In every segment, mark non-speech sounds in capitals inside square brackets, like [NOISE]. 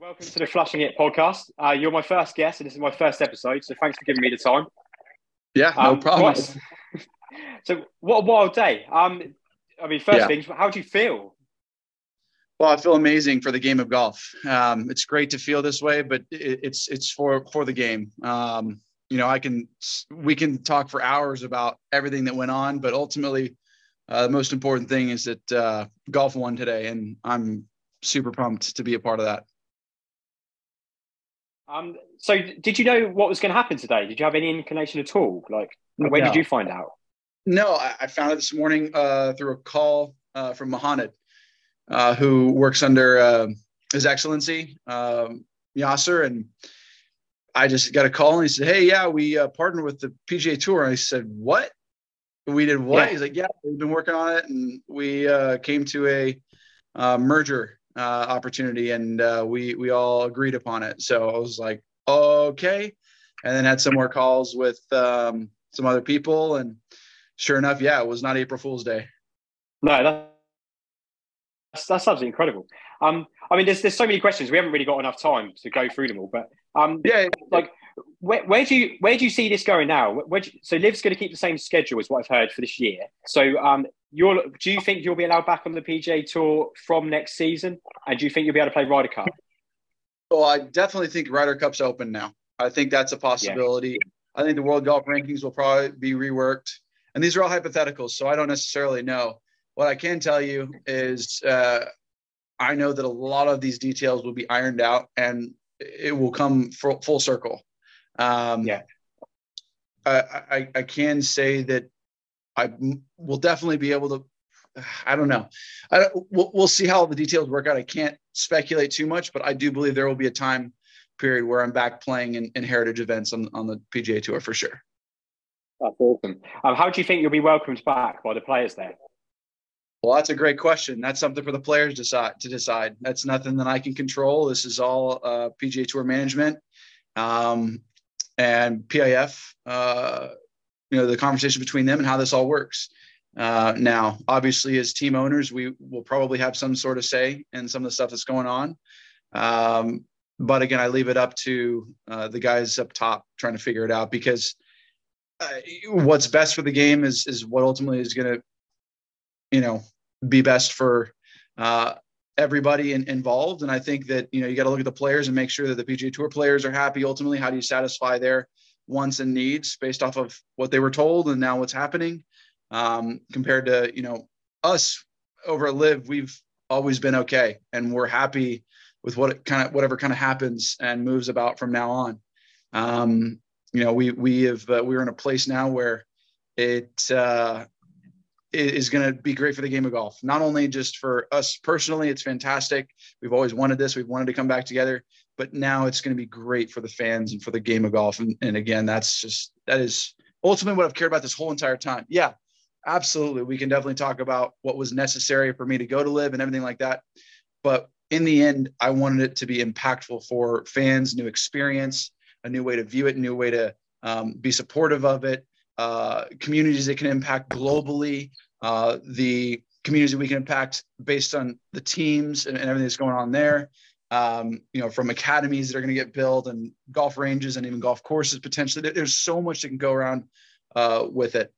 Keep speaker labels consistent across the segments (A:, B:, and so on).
A: welcome to the Flushing It podcast. Uh, you're my first guest, and this is my first episode, so thanks for giving me the time.
B: Yeah, no
A: Um,
B: problem.
A: what- [LAUGHS] so, what a wild day. Um, I mean, first
B: Yeah.
A: things, how do you feel?
B: Well, I feel amazing for the game of golf. Um, it's great to feel this way, but it, it's it's for for the game. Um, you know, I can we can talk for hours about everything that went on, but ultimately, uh, the most important thing is that uh, golf won today, and I'm super pumped to be a part of that.
A: Um, so, did you know what was going to happen today? Did you have any inclination at all? Like, when
B: No.
A: did you find out?
B: No, I, I found it this morning uh, through a call uh, from Mohamed, uh, who works under uh, His Excellency um, Yasser, and I just got a call and he said, "Hey, yeah, we uh, partnered with the PGA Tour." And I said, "What? We did what?"
A: Yeah.
B: He's like, "Yeah, we've been working on it, and we uh, came to a uh, merger uh, opportunity, and uh, we we all agreed upon it." So I was like, "Okay," and then had some more calls with um, some other people, and sure enough, yeah, it was not April Fool's Day.
A: No, that, that's that's absolutely incredible. Um, I mean, there's there's so many questions. We haven't really got enough time to go through them all. But um,
B: Yeah,
A: like, where, where do you where do you see this going now? Where, where do you- so LIV's going to keep the same schedule as what I've heard for this year. So um, you're do you think you'll be allowed back on the PGA Tour from next season? And do you think you'll be able to play Ryder Cup?
B: Well, I definitely think Ryder Cup's open now. I think that's a possibility. I think the World Golf Rankings will probably be reworked. And these are all hypotheticals, so I don't necessarily know. What I can tell you is uh, I know that a lot of these details will be ironed out and it will come full, full circle. Um,
A: Yeah.
B: I, I, I can say that I will definitely be able to. I don't know. I don't, we'll, we'll see how the details work out. I can't speculate too much, but I do believe there will be a time period where I'm back playing in, in heritage events on, on the PGA Tour for sure.
A: That's awesome. Um, how do you think you'll be welcomed back by the players there?
B: Well, that's a great question. That's something for the players to decide. To decide. That's nothing that I can control. This is all uh, PGA Tour management um, and PIF. Uh, you know, the conversation between them and how this all works. Uh, now, obviously, as team owners, we will probably have some sort of say in some of the stuff that's going on. Um, but again, I leave it up to uh, the guys up top trying to figure it out because uh, what's best for the game is is what ultimately is going to you know be best for uh, everybody in, involved and i think that you know you got to look at the players and make sure that the pga tour players are happy ultimately how do you satisfy their wants and needs based off of what they were told and now what's happening um, compared to you know us over at LIV we've always been okay and we're happy with what kind of whatever kind of happens and moves about from now on um, you know we we have uh, we're in a place now where it uh, is going to be great for the game of golf. Not only just for us personally, it's fantastic. We've always wanted this. We've wanted to come back together, but now it's going to be great for the fans and for the game of golf. And, and again, that's just that is ultimately what I've cared about this whole entire time. Yeah, absolutely. We can definitely talk about what was necessary for me to go to LIV and everything like that. But in the end, I wanted it to be impactful for fans, new experience, a new way to view it, a new way to um, be supportive of it, uh, communities that can impact globally, uh, the communities that we can impact based on the teams and, and everything that's going on there. Um, you know, from academies that are going to get built and golf ranges and even golf courses potentially. There's so much that can go around uh, with it,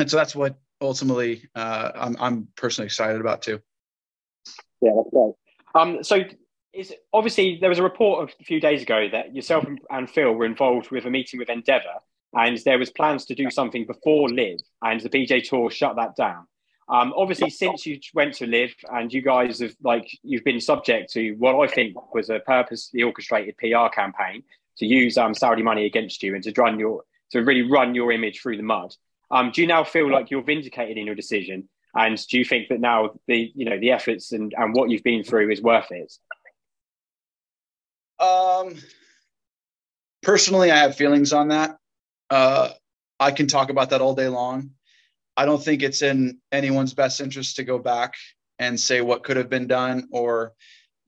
B: and so that's what ultimately uh, I'm, I'm personally excited about too.
A: Yeah, that's great. Um, so is obviously there was a report a few days ago that yourself and, Phil were involved with a meeting with Endeavor, and there was plans to do something before LIV, and the PGA Tour shut that down. Um, obviously, since you went to LIV, and you guys have like you've been subject to what I think was a purposely orchestrated PR campaign to use um, Saudi money against you and to run your to really run your image through the mud. Um, do you now feel like you're vindicated in your decision? And do you think that now the you know the efforts and, and what you've been through is worth it?
B: Um, personally, I have feelings on that. Uh, I can talk about that all day long. I don't think it's in anyone's best interest to go back and say what could have been done or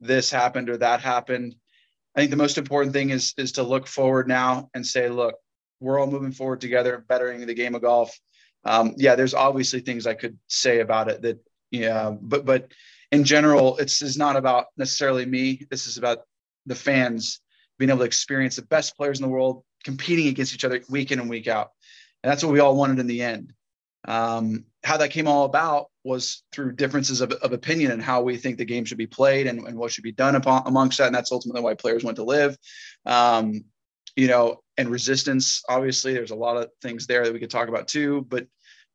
B: this happened or that happened. I think the most important thing is is to look forward now and say, look, we're all moving forward together, bettering the game of golf. Um, yeah, there's obviously things I could say about it that, yeah, but but in general, it's is not about necessarily me. This is about the fans being able to experience the best players in the world competing against each other week in and week out. And that's what we all wanted in the end. Um, how that came all about was through differences of, of opinion and how we think the game should be played and, and what should be done upon, amongst that. And that's ultimately why players went to LIV. Um, you know, and resistance. Obviously, there's a lot of things there that we could talk about too. But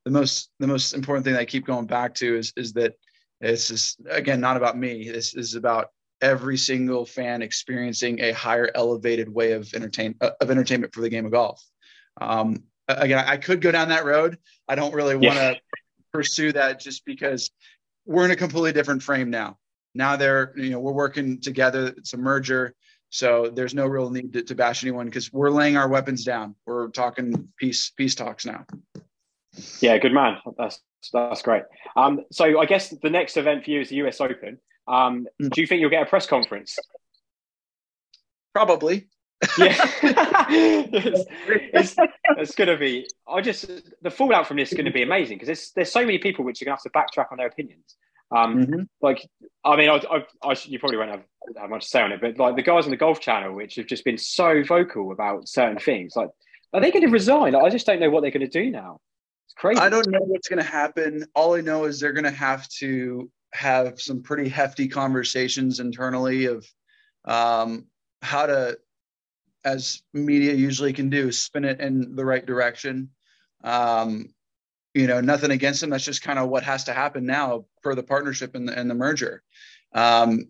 B: the most the most important thing that I keep going back to is is that it's just again not about me. This is about every single fan experiencing a higher elevated way of entertain of entertainment for the game of golf. Um, again, I could go down that road. I don't really want to yeah. pursue that just because we're in a completely different frame now. Now they're, you know, we're working together. It's a merger. So there's no real need to, to bash anyone because we're laying our weapons down. We're talking peace, peace talks now.
A: Yeah, good man. That's that's great. Um, so I guess the next event for you is the US Open. Um, mm. do you think you'll get a press conference?
B: Probably
A: yeah, [LAUGHS] it's, it's, it's going to be. I just the fallout from this is going to be amazing because there's there's so many people which are going to have to backtrack on their opinions. Um, mm-hmm. Like, I mean, I, I, I, you probably won't have, have much to say on it, but like the guys on the Golf Channel, which have just been so vocal about certain things, like, are they going to resign? Like, I just don't know what they're going to do now. It's crazy.
B: I don't know what's going to happen. All I know is they're going to have to have some pretty hefty conversations internally of um, how to as media usually can do, spin it in the right direction. Um, you know, nothing against them. That's just kind of what has to happen now per the partnership and the, and the merger. Um,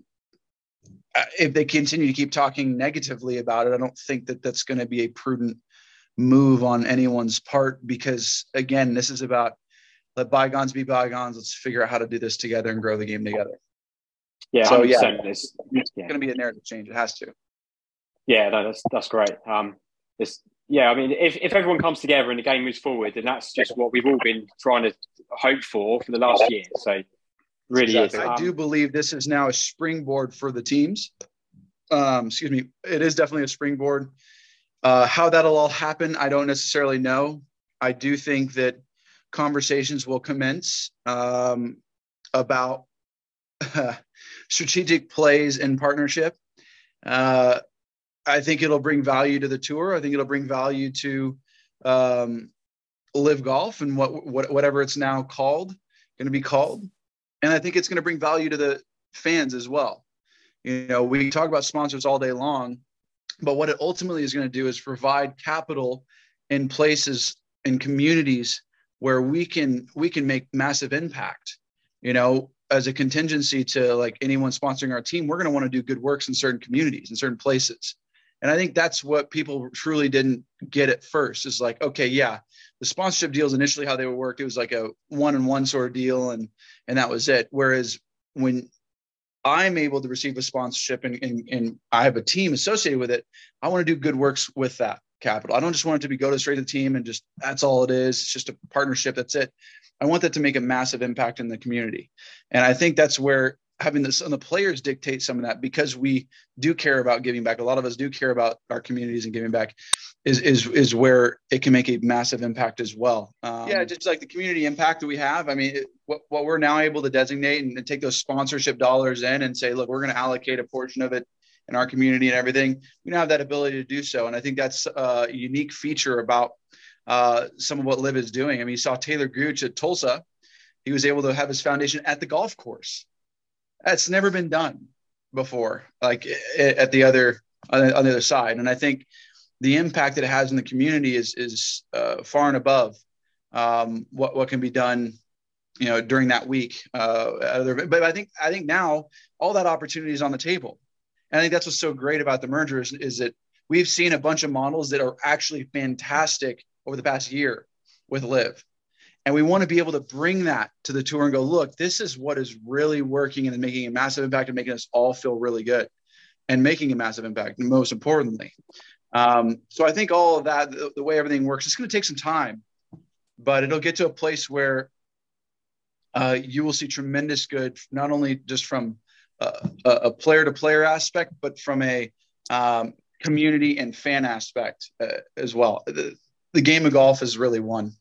B: if they continue to keep talking negatively about it, I don't think that that's going to be a prudent move on anyone's part because, again, this is about let bygones be bygones. Let's figure out how to do this together and grow the game together.
A: Yeah,
B: so yeah, it's, it's yeah. going to be a narrative change. It has to.
A: Yeah, no, that's that's great. Um, it's yeah, I mean, if, if everyone comes together and the game moves forward, then that's just what we've all been trying to hope for for the last year. So, really exactly.
B: is. I um, do believe this is now a springboard for the teams. Um, excuse me, it is definitely a springboard. Uh, how that'll all happen, I don't necessarily know. I do think that conversations will commence um, about uh, [LAUGHS] strategic plays in partnership. Uh, I think it'll bring value to the tour. I think it'll bring value to um, LIV golf and what, what whatever it's now called, going to be called, and I think it's going to bring value to the fans as well. You know, we talk about sponsors all day long, but what it ultimately is going to do is provide capital in places in communities where we can we can make massive impact. You know, as a contingency to like anyone sponsoring our team, we're going to want to do good works in certain communities in certain places. And I think that's what people truly didn't get at first is like, okay, yeah, the sponsorship deals initially how they were worked, it was like a one and one sort of deal, and and that was it. Whereas when I'm able to receive a sponsorship and, and, and I have a team associated with it, I want to do good works with that capital. I don't just want it to be go to straight to the team and just that's all it is. It's just a partnership. That's it. I want that to make a massive impact in the community. And I think that's where having this and the players dictate some of that because we do care about giving back. A lot of us do care about our communities and giving back is is is where it can make a massive impact as well. Um, yeah, just like the community impact that we have. I mean, it, what, what we're now able to designate and, and take those sponsorship dollars in and say, look, we're going to allocate a portion of it in our community and everything. We now have that ability to do so, and I think that's a unique feature about uh, some of what LIV is doing. I mean, you saw Taylor Gooch at Tulsa. He was able to have his foundation at the golf course. That's never been done before, like at the other on the, other side. And I think the impact that it has in the community is is uh, far and above um, what what can be done, you know, during that week. Uh, but I think I think now all that opportunity is on the table, and I think that's what's so great about the merger is, is that we've seen a bunch of models that are actually fantastic over the past year with LIV. And we want to be able to bring that to the tour and go, look, this is what is really working and making a massive impact and making us all feel really good and making a massive impact, most importantly. Um, so I think all of that, the, the way everything works, it's going to take some time, but it'll get to a place where uh, you will see tremendous good, not only just from a player to player aspect, but from a um, community and fan aspect uh, as well. The, the game of golf is really one.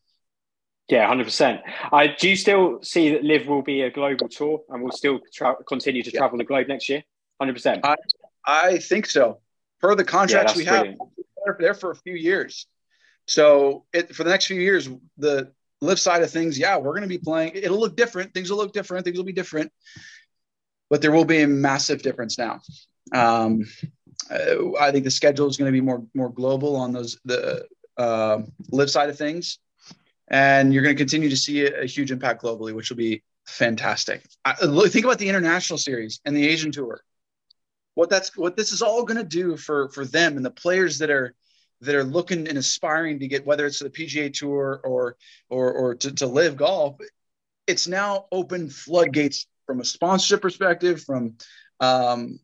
A: Yeah, hundred percent. I do you still see that LIV will be a global tour and will still tra- continue to travel the globe next year? Hundred percent.
B: I think so. Per the contracts yeah, we have, they're there for a few years. So it, for the next few years, the LIV side of things, yeah, we're going to be playing. It'll look different. Things will look different. Things will be different, but there will be a massive difference now. Um, uh, I think the schedule is going to be more more global on those the uh, LIV side of things, and you're going to continue to see a, a huge impact globally, which will be fantastic. I, think about the international series and the Asian tour. What that's what this is all going to do for for them and the players that are that are looking and aspiring to get whether it's the PGA Tour or or or to, to LIV golf. It's now open floodgates from a sponsorship perspective, from um,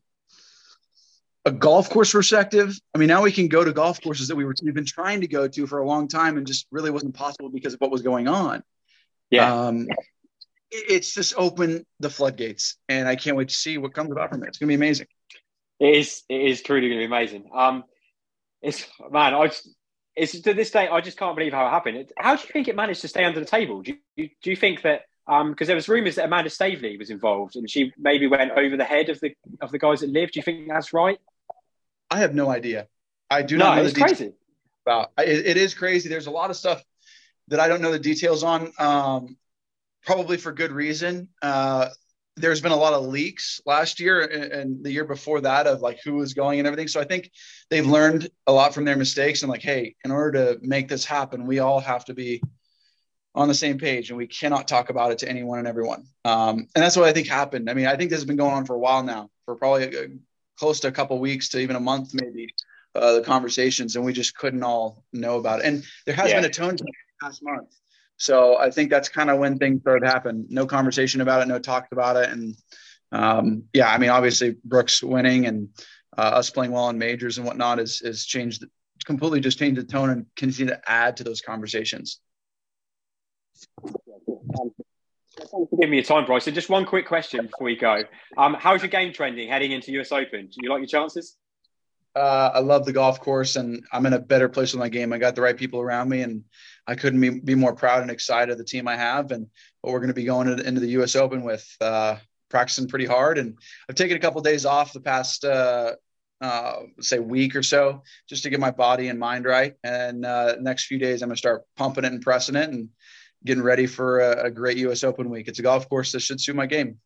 B: a golf course perspective. I mean, now we can go to golf courses that we were we've been trying to go to for a long time and just really wasn't possible because of what was going on.
A: Yeah. Um,
B: it's just open the floodgates, and I can't wait to see what comes about from it. It's going to be amazing.
A: It is. It is truly going to be amazing. Um, it's man, I just, it's to this day I just can't believe how it happened. How do you think it managed to stay under the table? Do you do you think that um because there was rumours that Amanda Staveley was involved and she maybe went over the head of the of the guys that lived? Do you think that's right?
B: I have no idea. I do not
A: no,
B: know
A: it's crazy.
B: About it, it is crazy. There's a lot of stuff that I don't know the details on. Um, probably for good reason. Uh, there's been a lot of leaks last year and the year before that of like who was going and everything. So I think they've learned a lot from their mistakes and like, hey, in order to make this happen, we all have to be on the same page and we cannot talk about it to anyone and everyone. Um, and that's what I think happened. I mean, I think this has been going on for a while now, for probably a, a, close to a couple weeks to even a month, maybe uh, the conversations, and we just couldn't all know about it. And there has yeah. been a tone change past month. So I think that's kind of when things started to happen. No conversation about it, no talk about it, and um, yeah, I mean, obviously Brooks winning and uh, us playing well in majors and whatnot has has changed completely, just changed the tone and continue to add to those conversations.
A: Give me your time, Bryce. So just one quick question before we go. Um, how's your game trending heading into US Open? Do you like your chances?
B: Uh, I love the golf course, and I'm in a better place with my game. I got the right people around me, and I couldn't be, be more proud and excited of the team I have and what we're going to be going into the U.S. Open with. Uh, practicing pretty hard, and I've taken a couple of days off the past uh, uh, say week or so just to get my body and mind right. And uh, next few days, I'm going to start pumping it and pressing it and getting ready for a, a great U.S. Open week. It's a golf course that should suit my game.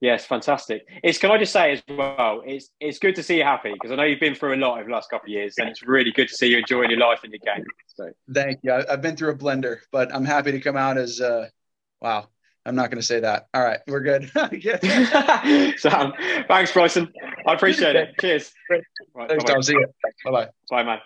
A: Yes, fantastic. It's can I just say as well, it's it's good to see you happy because I know you've been through a lot over the last couple of years, and it's really good to see you enjoying your life and your game. So
B: thank you. I've been through a blender, but I'm happy to come out as uh, wow. I'm not going to say that. All right, we're good. [LAUGHS]
A: Sam, [LAUGHS] thanks, Bryson. I appreciate it. Cheers.
B: Right, Thanks, Tom. See you. Bye bye.
A: Bye, man.